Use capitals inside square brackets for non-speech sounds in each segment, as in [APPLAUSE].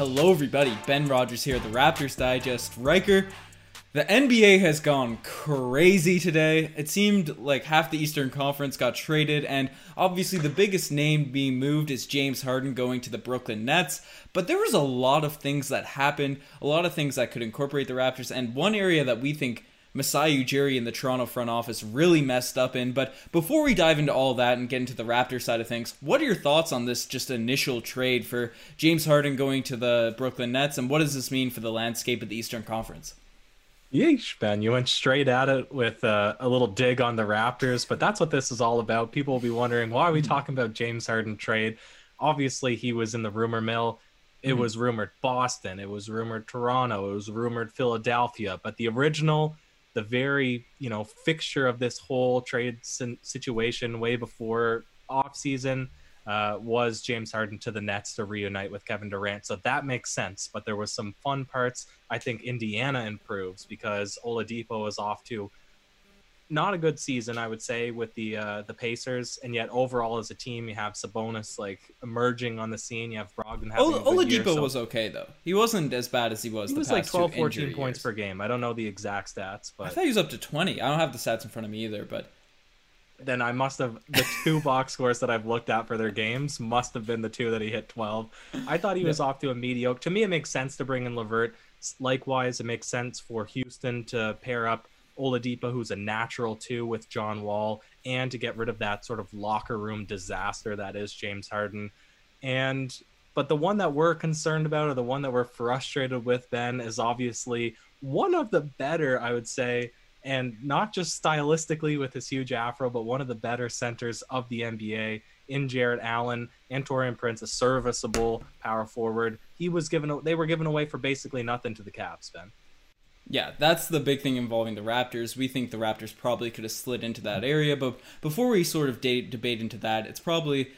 Hello, everybody. Ben Rogers here, the Raptors Digest. Riker, the NBA has gone crazy today. It seemed like half the Eastern Conference got traded, and obviously the biggest name being moved is James Harden going to the Brooklyn Nets. But there was a lot of things that happened, a lot of things that could incorporate the Raptors, and one area that we think Masai Ujiri in the Toronto front office really messed up in. But before we dive into all that and get into the Raptor side of things, what are your thoughts on this just initial trade for James Harden going to the Brooklyn Nets, and what does this mean for the landscape of the Eastern Conference? Yeesh, Ben, you went straight at it with uh, a little dig on the Raptors, but that's what this is all about. People will be wondering why are we talking about James Harden trade? Obviously, he was in the rumor mill. It mm-hmm. was rumored Boston, it was rumored Toronto, it was rumored Philadelphia, but the original the very you know fixture of this whole trade situation way before off season uh, was James Harden to the Nets to reunite with Kevin Durant. So that makes sense. But there was some fun parts. I think Indiana improves because Oladipo is off to not a good season, I would say, with the uh, the Pacers, and yet overall as a team, you have Sabonis like emerging on the scene. You have Brogdon. Having Ol- Oladipo year, so... was okay though. He wasn't as bad as he was. He was like 12, 14 points years. per game. I don't know the exact stats, but I thought he was up to twenty. I don't have the stats in front of me either, but then I must have the two [LAUGHS] box scores that I've looked at for their games must have been the two that he hit 12. I thought he was yeah. off to a mediocre. To me, it makes sense to bring in LeVert. Likewise, it makes sense for Houston to pair up Oladipo, who's a natural too, with John Wall, and to get rid of that sort of locker room disaster that is James Harden. And but the one that we're concerned about, or the one that we're frustrated with, Ben, is obviously one of the better, I would say, and not just stylistically with his huge afro, but one of the better centers of the NBA in Jarrett Allen and Taurean Prince, a serviceable power forward. He was given, they were given away for basically nothing to the Cavs, Ben. Yeah, that's the big thing involving the Raptors. We think the Raptors probably could have slid into that area, but before we sort of date, debate into that, it's probably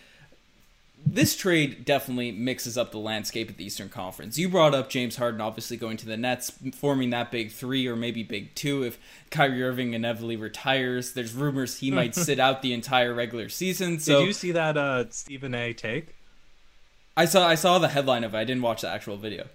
this trade definitely mixes up the landscape of the Eastern Conference. You brought up James Harden obviously going to the Nets, forming that big three or maybe big two if Kyrie Irving inevitably retires. There's rumors he might [LAUGHS] sit out the entire regular season. So Did you see that uh, Stephen A. take? I saw I saw the headline of it. I didn't watch the actual video.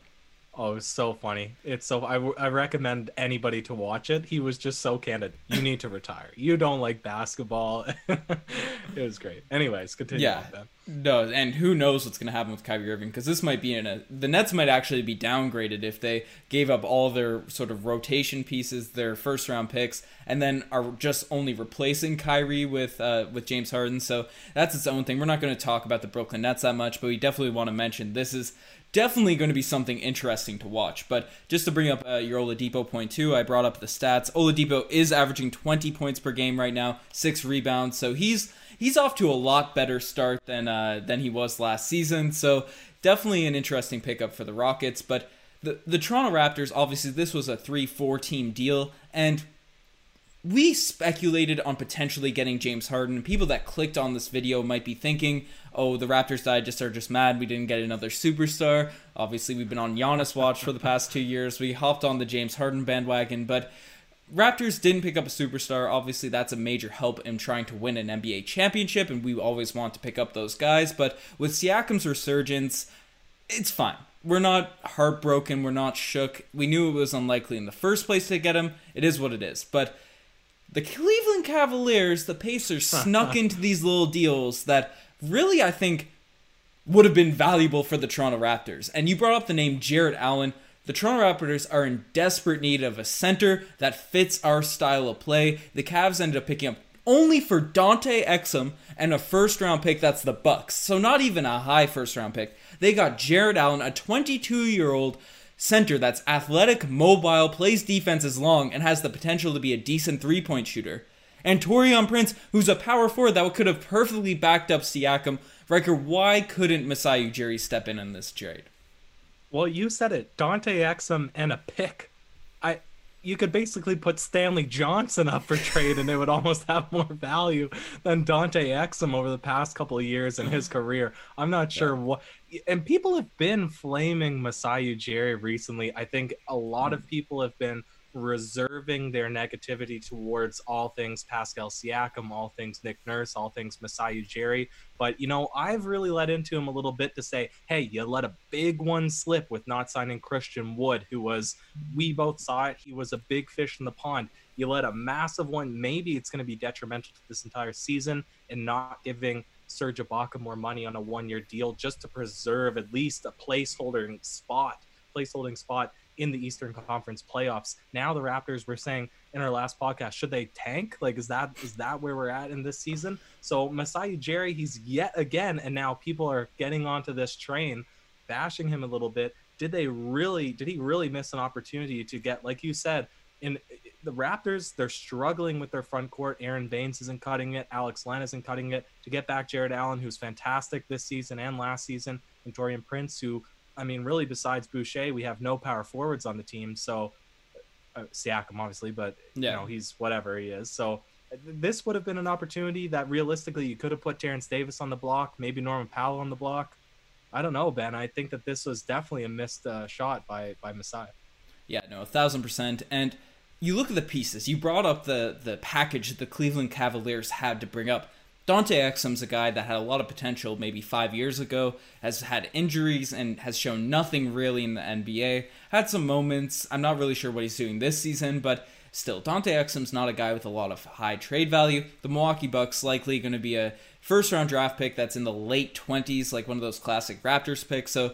Oh, it's so funny. It's so I, I recommend anybody to watch it. He was just so candid. You need to retire. You don't like basketball. [LAUGHS] it was great. Anyways, continue. Yeah. No, and who knows what's going to happen with Kyrie Irving because this might be in a the Nets might actually be downgraded if they gave up all their sort of rotation pieces, their first round picks, and then are just only replacing Kyrie with uh, with James Harden. So that's its own thing. We're not going to talk about the Brooklyn Nets that much, but we definitely want to mention this is definitely going to be something interesting to watch. But just to bring up uh, your Oladipo point too, I brought up the stats. Oladipo is averaging 20 points per game right now, six rebounds, so he's he's off to a lot better start than uh, than he was last season. So definitely an interesting pickup for the Rockets. But the the Toronto Raptors, obviously, this was a three four team deal, and we speculated on potentially getting James Harden. People that clicked on this video might be thinking, oh, the Raptors died just are just mad we didn't get another superstar. Obviously, we've been on Giannis watch for the past two years. We hopped on the James Harden bandwagon, but Raptors didn't pick up a superstar. Obviously, that's a major help in trying to win an NBA championship, and we always want to pick up those guys. But with Siakam's resurgence, it's fine. We're not heartbroken. We're not shook. We knew it was unlikely in the first place to get him. It is what it is. But the Cleveland Cavaliers, the Pacers, [LAUGHS] snuck into these little deals that really, I think, would have been valuable for the Toronto Raptors. And you brought up the name Jarrett Allen. The Toronto Raptors are in desperate need of a center that fits our style of play. The Cavs ended up picking up only for Dante Exum and a first round pick that's the Bucks. So not even a high first round pick. They got Jarrett Allen, a 22 year old center that's athletic, mobile, plays defense as long, and has the potential to be a decent three point shooter. And Taurean Prince, who's a power forward that could have perfectly backed up Siakam. Riker, why couldn't Masai Ujiri step in in this trade? Well, you said it. Dante Exum and a pick. You could basically put Stanley Johnson up for trade and it would almost have more value than Dante Exum over the past couple of years in his career. I'm not sure yeah. what and people have been flaming Masai Ujiri recently. I think a lot of people have been reserving their negativity towards all things Pascal Siakam, all things Nick Nurse, all things Masai Ujiri. But, you know, I've really let into him a little bit to say, hey, you let a big one slip with not signing Christian Wood, who was, we both saw it, he was a big fish in the pond. You let a massive one, maybe it's going to be detrimental to this entire season, and not giving Serge Ibaka more money on a one year deal just to preserve at least a placeholder spot, placeholding spot in the Eastern Conference playoffs. Now the Raptors were saying in our last podcast, should they tank? Like, is that is that where we're at in this season? So Masai Ujiri, he's yet again, and now people are getting onto this train, bashing him a little bit. Did they really? Did he really miss an opportunity to get, like you said, in the Raptors? They're struggling with their front court. Aron Baynes isn't cutting it. Alex Len isn't cutting it. To get back Jarrett Allen, who's fantastic this season and last season, and Taurean Prince, who I mean, really, besides Boucher, we have no power forwards on the team. So, uh, Siakam, obviously, but yeah. you know he's whatever he is. So, this would have been an opportunity that realistically you could have put Terence Davis on the block, maybe Norman Powell on the block. I don't know, Ben. I think that this was definitely a missed uh, shot by by Masai. Yeah, no, a thousand percent. And you look at the pieces. You brought up the the package that the Cleveland Cavaliers had to bring up. Dante Exum's a guy that had a lot of potential maybe five years ago, has had injuries and has shown nothing really in the NBA. Had some moments. I'm not really sure what he's doing this season, but still, Dante Exum's not a guy with a lot of high trade value. The Milwaukee Bucks likely going to be a first round draft pick that's in the late 20s, like one of those classic Raptors picks. So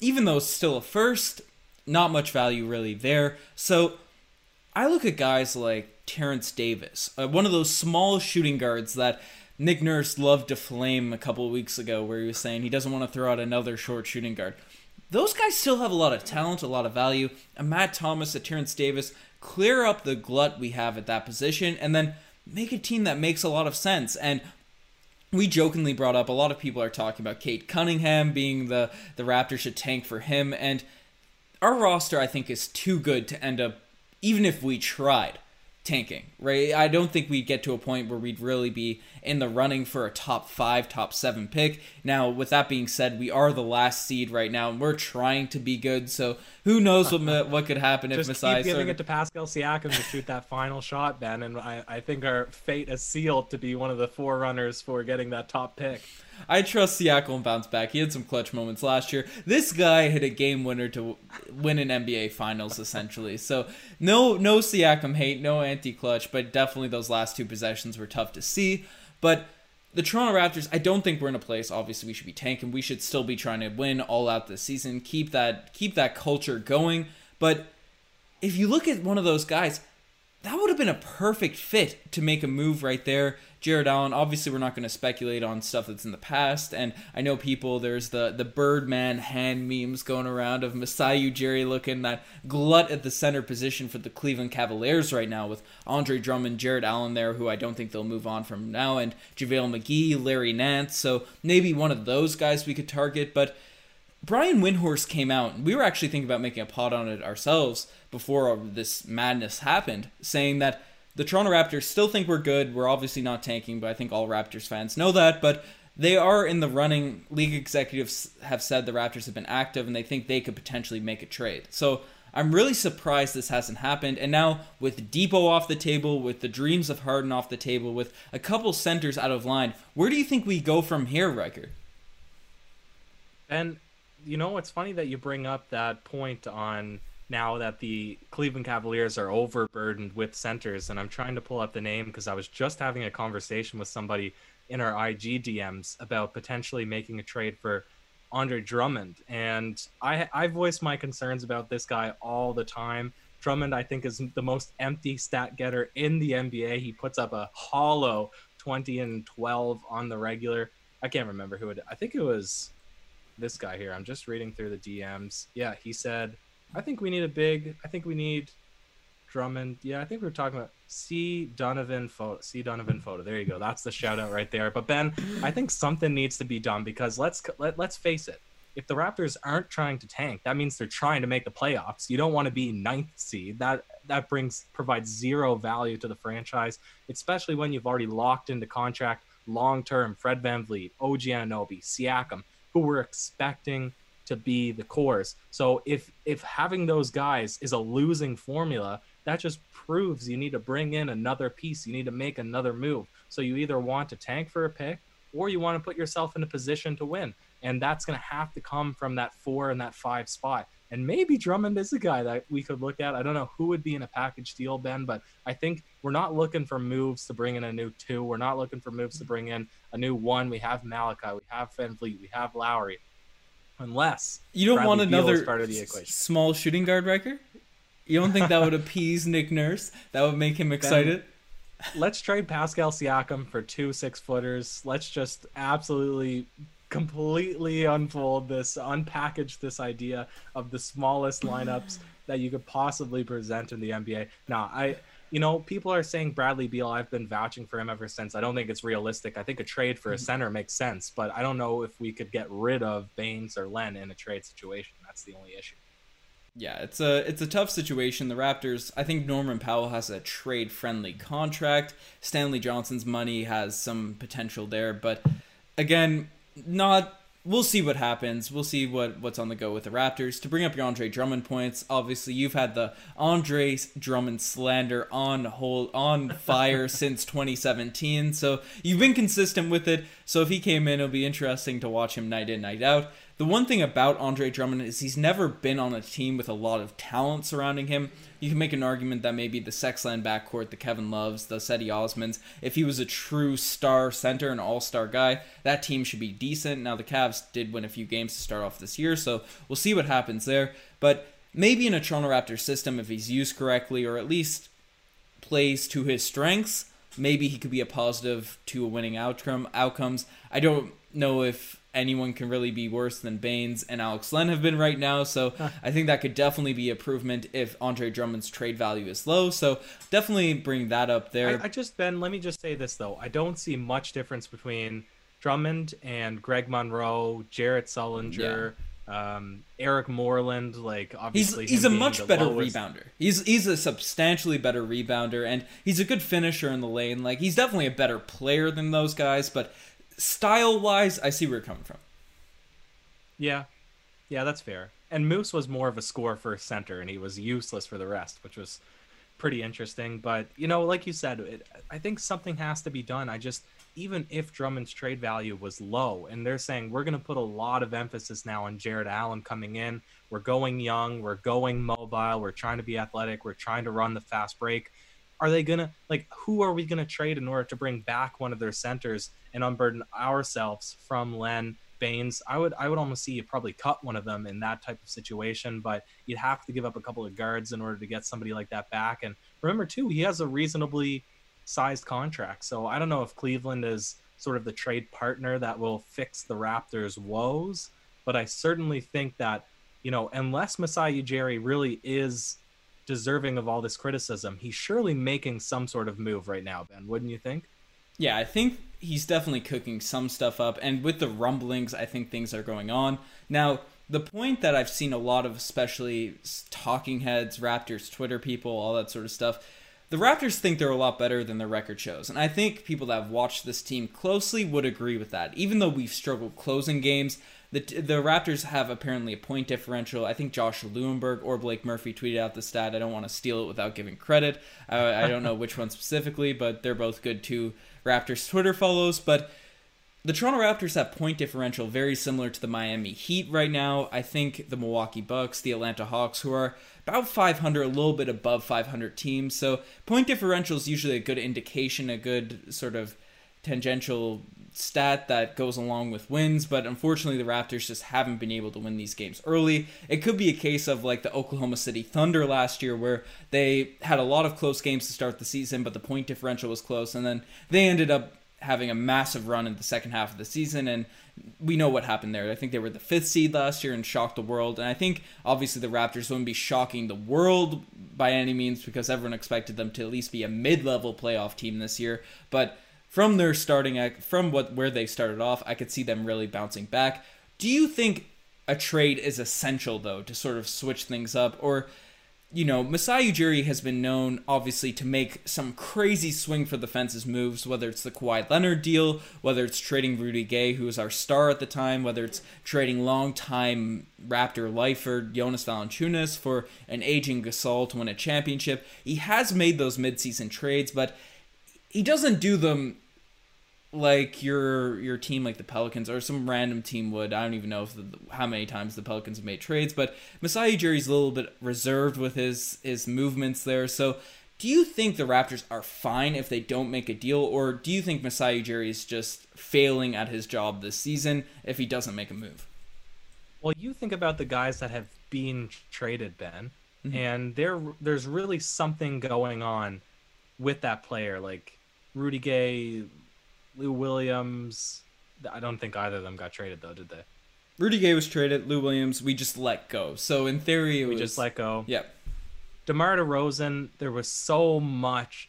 even though it's still a first, not much value really there. So I look at guys like Terence Davis, uh, one of those small shooting guards that Nick Nurse loved to flame a couple weeks ago, where he was saying he doesn't want to throw out another short shooting guard. Those guys still have a lot of talent, a lot of value. A Matt Thomas, a Terence Davis, clear up the glut we have at that position, and then make a team that makes a lot of sense. And we jokingly brought up a lot of people are talking about Cade Cunningham being the the Raptors should tank for him, and our roster I think is too good to end up even if we tried tanking, right? I don't think we'd get to a point where we'd really be in the running for a top five, top seven pick. Now, with that being said, we are the last seed right now, and we're trying to be good. So who knows what what could happen if Just keep giving it to Pascal Siakam to shoot that final shot, Ben, and I, I think our fate is sealed to be one of the forerunners for getting that top pick. I trust Siakam bounce back. He had some clutch moments last year. This guy hit a game winner to win an NBA Finals, essentially. So no, no Siakam hate, no anti-clutch, but definitely those last two possessions were tough to see. But the Toronto Raptors, I don't think we're in a place. Obviously, we should be tanking. We should still be trying to win all out this season. Keep that keep that culture going. But if you look at one of those guys, that would have been a perfect fit to make a move right there. Jarrett Allen, obviously we're not going to speculate on stuff that's in the past, and I know people there's the the Birdman hand memes going around of Masai Ujiri looking that glut at the center position for the Cleveland Cavaliers right now with Andre Drummond, Jarrett Allen there, who I don't think they'll move on from now, and JaVale McGee, Larry Nance. So maybe one of those guys we could target, but Brian Windhorst came out, and we were actually thinking about making a pod on it ourselves before this madness happened, saying that the Toronto Raptors still think we're good. We're obviously not tanking, but I think all Raptors fans know that. But they are in the running. League executives have said the Raptors have been active, and they think they could potentially make a trade. So I'm really surprised this hasn't happened. And now with Depot off the table, with the dreams of Harden off the table, with a couple centers out of line, where do you think we go from here, Riker? And you know, it's funny that you bring up that point on now that the Cleveland Cavaliers are overburdened with centers. And I'm trying to pull up the name because I was just having a conversation with somebody in our IG DMs about potentially making a trade for Andre Drummond. And I, I voice my concerns about this guy all the time. Drummond, I think, is the most empty stat getter in the NBA. He puts up a hollow 20 and 12 on the regular. I can't remember who it. I think it was this guy here. I'm just reading through the DMs. Yeah, he said, I think we need a big. I think we need Drummond. Yeah, I think we were talking about C Donovan photo. C Donovan photo. There you go. That's the shout out right there. But Ben, I think something needs to be done because let's let, let's face it. If the Raptors aren't trying to tank, that means they're trying to make the playoffs. You don't want to be ninth seed. That that brings provides zero value to the franchise, especially when you've already locked into contract long term. Fred VanVleet, OG Anunoby, Siakam who we're expecting to be the cores. So if if having those guys is a losing formula, that just proves you need to bring in another piece. You need to make another move. So you either want to tank for a pick or you want to put yourself in a position to win. And that's going to have to come from that four and that five spot. And maybe Drummond is a guy that we could look at. I don't know who would be in a package deal, Ben, but I think we're not looking for moves to bring in a new two. We're not looking for moves to bring in a new one. We have Malachi, we have VanVleet, we have Lowry. Unless you don't Bradley want another part of the equation. small shooting guard Riker. You don't think that would appease Nick Nurse? That would make him excited. Ben, let's trade Pascal Siakam for two six footers. Let's just absolutely completely unfold this, unpackage this idea of the smallest lineups that you could possibly present in the NBA. Now, I, you know, people are saying Bradley Beal. I've been vouching for him ever since. I don't think it's realistic. I think a trade for a mm-hmm. center makes sense, but I don't know if we could get rid of Baynes or Len in a trade situation. That's the only issue. Yeah, it's a it's a tough situation. The Raptors, I think Norman Powell has a trade friendly contract. Stanley Johnson's money has some potential there, but again, not we'll see what happens. We'll see what what's on the go with the Raptors. To bring up your Andre Drummond points, obviously you've had the Andre Drummond slander on hold on fire [LAUGHS] since 2017. So you've been consistent with it. So if he came in, it'll be interesting to watch him night in, night out. The one thing about Andre Drummond is he's never been on a team with a lot of talent surrounding him. You can make an argument that maybe the Sexland backcourt, the Kevin Loves, the Cedi Osmans, if he was a true star center, an all star guy, that team should be decent. Now, the Cavs did win a few games to start off this year, so we'll see what happens there. But maybe in a Toronto Raptors system, if he's used correctly, or at least plays to his strengths, maybe he could be a positive to a winning outcome. Outcomes. I don't know if anyone can really be worse than Baynes and Alex Len have been right now. So I think that could definitely be improvement if Andre Drummond's trade value is low. So definitely bring that up there. I, I just Ben, let me just say this though. I don't see much difference between Drummond and Greg Monroe, Jared Sullinger. Yeah. Um, Eric Moreland, like obviously, he's, he's a much better lowest. rebounder. He's he's a substantially better rebounder, and he's a good finisher in the lane. Like he's definitely a better player than those guys, but style wise, I see where you're coming from. Yeah, yeah, that's fair. And Moose was more of a score for center, and he was useless for the rest, which was pretty interesting. But you know, like you said, it, I think something has to be done. I just even if Drummond's trade value was low, and they're saying we're going to put a lot of emphasis now on Jarrett Allen coming in. We're going young, we're going mobile, we're trying to be athletic, we're trying to run the fast break. Are they gonna like who are we gonna trade in order to bring back one of their centers and unburden ourselves from Len Baynes. I would I would almost see you probably cut one of them in that type of situation, but you'd have to give up a couple of guards in order to get somebody like that back. And remember too, he has a reasonably sized contract. So I don't know if Cleveland is sort of the trade partner that will fix the Raptors' woes, but I certainly think that, you know, unless Masai Ujiri really is deserving of all this criticism, he's surely making some sort of move right now, Ben, wouldn't you think? Yeah, I think he's definitely cooking some stuff up, and with the rumblings, I think things are going on. Now, the point that I've seen a lot of, especially talking heads, Raptors, Twitter people, all that sort of stuff, the Raptors think they're a lot better than the record shows. And I think people that have watched this team closely would agree with that. Even though we've struggled closing games, the, the Raptors have apparently a point differential. I think Josh Lewenberg or Blake Murphy tweeted out the stat. I don't want to steal it without giving credit. I don't know which one specifically, but they're both good too. Raptors Twitter follows, but the Toronto Raptors have point differential very similar to the Miami Heat right now. I think the Milwaukee Bucks, the Atlanta Hawks, who are about 500, a little bit above 500 teams. So point differential is usually a good indication, a good sort of tangential stat that goes along with wins, but unfortunately the Raptors just haven't been able to win these games early. It could be a case of like the Oklahoma City Thunder last year where they had a lot of close games to start the season, but the point differential was close, and then they ended up having a massive run in the second half of the season and we know what happened there. I think they were the fifth seed last year and shocked the world. And I think obviously the Raptors wouldn't be shocking the world by any means because everyone expected them to at least be a mid-level playoff team this year. But from their starting act, from what where they started off, I could see them really bouncing back. Do you think a trade is essential though to sort of switch things up, or you know, Masai Ujiri has been known, obviously, to make some crazy swing for the fences moves, whether it's the Kawhi Leonard deal, whether it's trading Rudy Gay, who was our star at the time, whether it's trading longtime Raptor lifer Jonas Valanciunas for an aging Gasol to win a championship. He has made those midseason trades, but he doesn't do them like your your team like the Pelicans or some random team would. I don't even know if the, how many times the Pelicans have made trades, but Masai Ujiri's a little bit reserved with his his movements there. So, do you think the Raptors are fine if they don't make a deal, or do you think Masai Ujiri is just failing at his job this season if he doesn't make a move? Well, you think about the guys that have been traded, Ben, mm-hmm. and there there's really something going on with that player, like Rudy Gay, Lou Williams. I don't think either of them got traded though, did they? Rudy Gay was traded. Lou Williams, we just let go. So in theory, we was, just let go. Yep. DeMar DeRozan, there was so much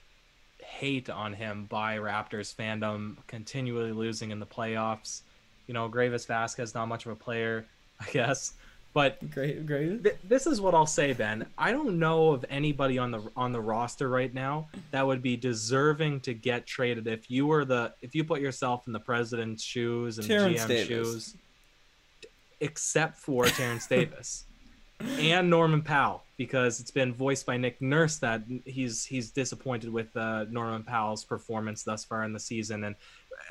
hate on him by Raptors fandom, continually losing in the playoffs. You know, Greivis Vasquez, not much of a player, [LAUGHS] I guess. But great, great. Th- this is what I'll say, Ben. I don't know of anybody on the on the roster right now that would be deserving to get traded if you were the if you put yourself in the president's shoes and Terence GM Davis. shoes, except for Terence Davis [LAUGHS] and Norman Powell, because it's been voiced by Nick Nurse that he's he's disappointed with uh, Norman Powell's performance thus far in the season, and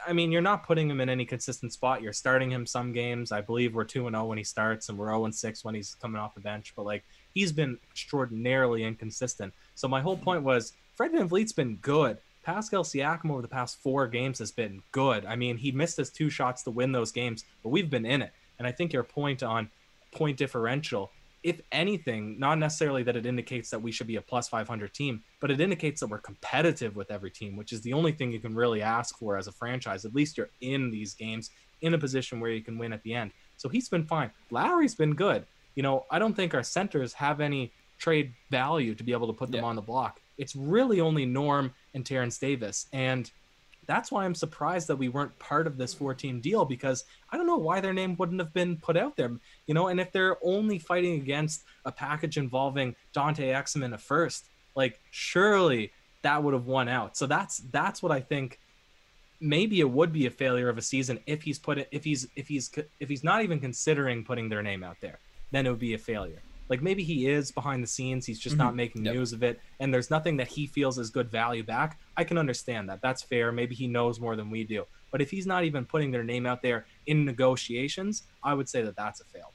I mean, you're not putting him in any consistent spot. You're starting him some games. I believe we're 2 and 0 when he starts and we're 0 and 6 when he's coming off the bench, but like he's been extraordinarily inconsistent. So my whole point was Fred VanVleet's been good. Pascal Siakam over the past 4 games has been good. I mean, he missed his two shots to win those games, but we've been in it. And I think your point on point differential if anything, not necessarily that it indicates that we should be a plus 500 team, but it indicates that we're competitive with every team, which is the only thing you can really ask for as a franchise. At least you're in these games in a position where you can win at the end. So he's been fine. Lowry's been good. You know, I don't think our centers have any trade value to be able to put them yeah. on the block. It's really only Norm and Terence Davis. And that's why I'm surprised that we weren't part of this 14 deal because I don't know why their name wouldn't have been put out there, you know. And if they're only fighting against a package involving Dante Exum in a first, like surely that would have won out. So that's that's what I think. Maybe it would be a failure of a season if he's put it if he's if he's if he's not even considering putting their name out there, then it would be a failure. Like maybe he is behind the scenes, he's just mm-hmm. not making yep. news of it, and there's nothing that he feels is good value back. I can understand that. That's fair. Maybe he knows more than we do. But if he's not even putting their name out there in negotiations, I would say that that's a fail.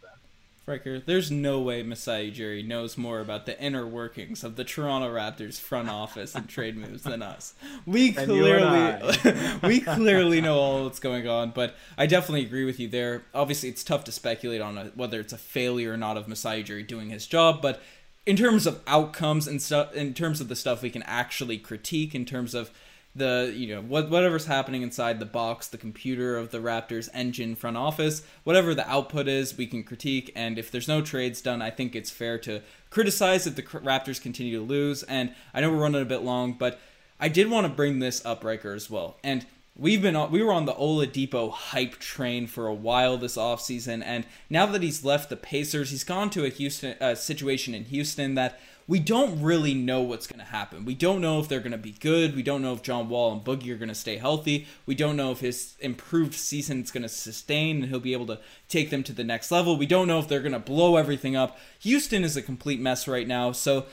Riker, there's no way Masai Ujiri knows more about the inner workings of the Toronto Raptors front office and trade moves than us. We clearly [LAUGHS] we clearly know all that's going on, but I definitely agree with you there. Obviously, it's tough to speculate on a, whether it's a failure or not of Masai Ujiri doing his job, but in terms of outcomes and stuff, in terms of the stuff we can actually critique, in terms of the you know what whatever's happening inside the box, the computer of the Raptors engine front office, whatever the output is, we can critique. And if there's no trades done, I think it's fair to criticize if the Raptors continue to lose. And I know we're running a bit long, but I did want to bring this up, Riker, as well. And we've been on, we were on the Oladipo hype train for a while this offseason, and now that he's left the Pacers, he's gone to a Houston uh, situation in Houston that we don't really know what's going to happen. We don't know if they're going to be good. We don't know if John Wall and Boogie are going to stay healthy. We don't know if his improved season is going to sustain and he'll be able to take them to the next level. We don't know if they're going to blow everything up. Houston is a complete mess right now. So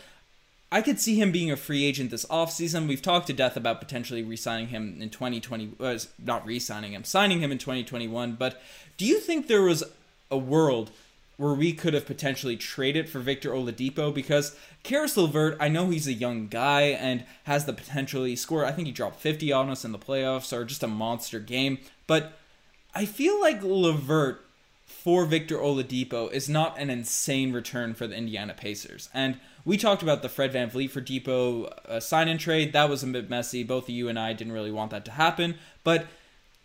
I could see him being a free agent this offseason. We've talked to death about potentially re signing him in 2020, uh, not re signing him, signing him in 2021. But do you think there was a world where we could have potentially traded for Victor Oladipo because Caris LeVert, I know he's a young guy and has the potential to score. I think he dropped 50 on us in the playoffs or just a monster game. But I feel like LeVert for Victor Oladipo is not an insane return for the Indiana Pacers. And we talked about the Fred VanVleet for Depot uh, sign and trade. That was a bit messy. Both of you and I didn't really want that to happen. But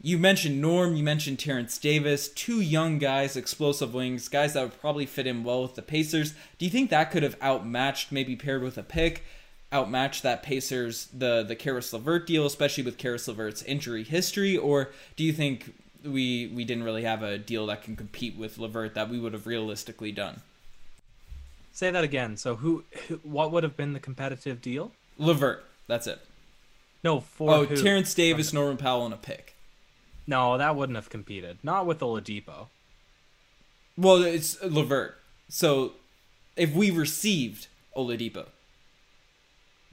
you mentioned Norm, you mentioned Terence Davis, two young guys, explosive wings, guys that would probably fit in well with the Pacers. Do you think that could have outmatched, maybe paired with a pick, outmatched that Pacers the the Caris LeVert deal, especially with Caris LeVert's injury history, or do you think we we didn't really have a deal that can compete with LeVert that we would have realistically done? Say that again. So who, who what would have been the competitive deal? LeVert. That's it. No, for Oh, who? Terence Davis, Norman Powell, and a pick. No, that wouldn't have competed. Not with Oladipo. Well, it's LeVert. So if we received Oladipo,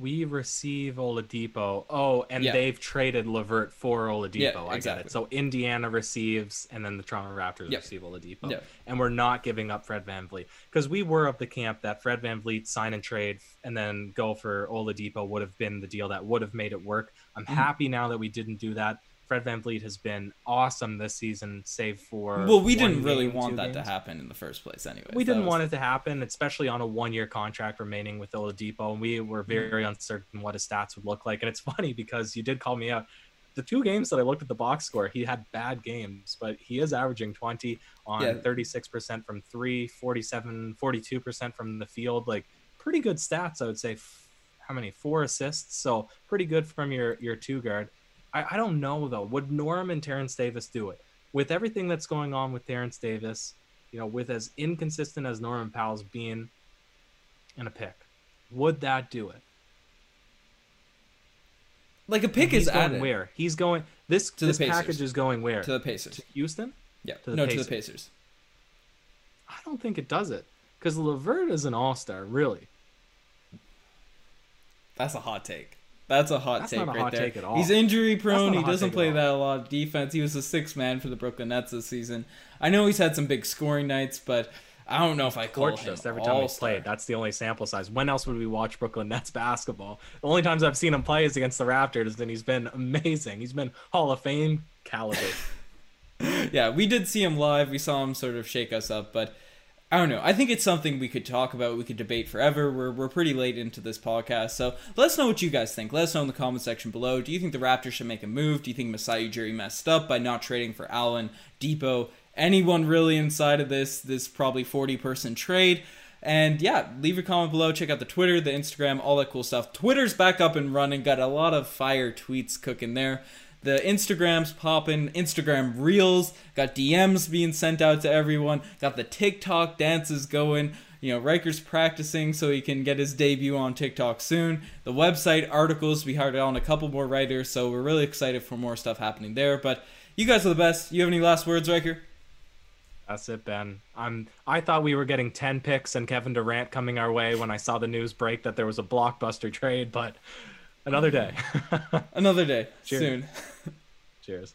We receive Oladipo. Oh, and Yeah. they've traded LeVert for Oladipo. Yeah, I get exactly. it. So Indiana receives, and then the Toronto Raptors receive Oladipo. Yep. And we're not giving up Fred VanVleet. Because we were of the camp that Fred VanVleet sign and trade and then go for Oladipo would have been the deal that would have made it work. I'm Mm-hmm. happy now that we didn't do that. Fred VanVleet has been awesome this season, save for. well, we one didn't really game, want that to happen in the first place, anyway. We didn't want it to happen, especially on a one-year contract remaining with Oladipo, and we were Mm-hmm. very uncertain what his stats would look like. And it's [LAUGHS] funny because you did call me out. The two games that I looked at the box score, he had bad games, but he is averaging 20 on Yeah. 36% from three, 47, 42% from the field. Like pretty good stats, I would say. How many? Four assists. So pretty good from your your two guard. I, I don't know though. Would Norm and Terence Davis do it with everything that's going on with Terence Davis? You know, with as inconsistent as Norman Powell's being in a pick, would that do it? Like a pick is going where? He's going. This To this package is going where? to the Pacers. To Houston? Yeah, to no, to the Pacers. I don't think it does it because LeVert is an all star, really. That's a hot take. That's a hot That's take not a right hot there. take at all. He's injury prone. He doesn't play that a lot of defense. He was a sixth man for the Brooklyn Nets this season. I know he's had some big scoring nights, but I don't know if I call him us every time all-star. played. That's the only sample size. When else would we watch Brooklyn Nets [LAUGHS] basketball? The only times I've seen him play is against the Raptors, and he's been amazing. He's been Hall of Fame caliber. [LAUGHS] yeah, we did see him live. We saw him sort of shake us up, but I don't know. I think it's something we could talk about. We could debate forever. We're we're pretty late into this podcast, so let us know what you guys think. Let us know in the comment section below. Do you think the Raptors should make a move? Do you think Masai Ujiri messed up by not trading for Allen, Depot, anyone really inside of this this probably forty person trade? And yeah, leave your comment below. Check out the Twitter, the Instagram, all that cool stuff. Twitter's back up and running. Got a lot of fire tweets cooking there. The Instagram's popping, Instagram Reels, got DMs being sent out to everyone, got the TikTok dances going. You know, Riker's practicing so he can get his debut on TikTok soon. The website articles, we hired on a couple more writers, so we're really excited for more stuff happening there. But you guys are the best. You have any last words, Riker? That's it, Ben. I'm. I thought we were getting ten picks and Kevin Durant coming our way when I saw the news break that there was a blockbuster trade, but another day. Another day Cheers. soon. Cheers.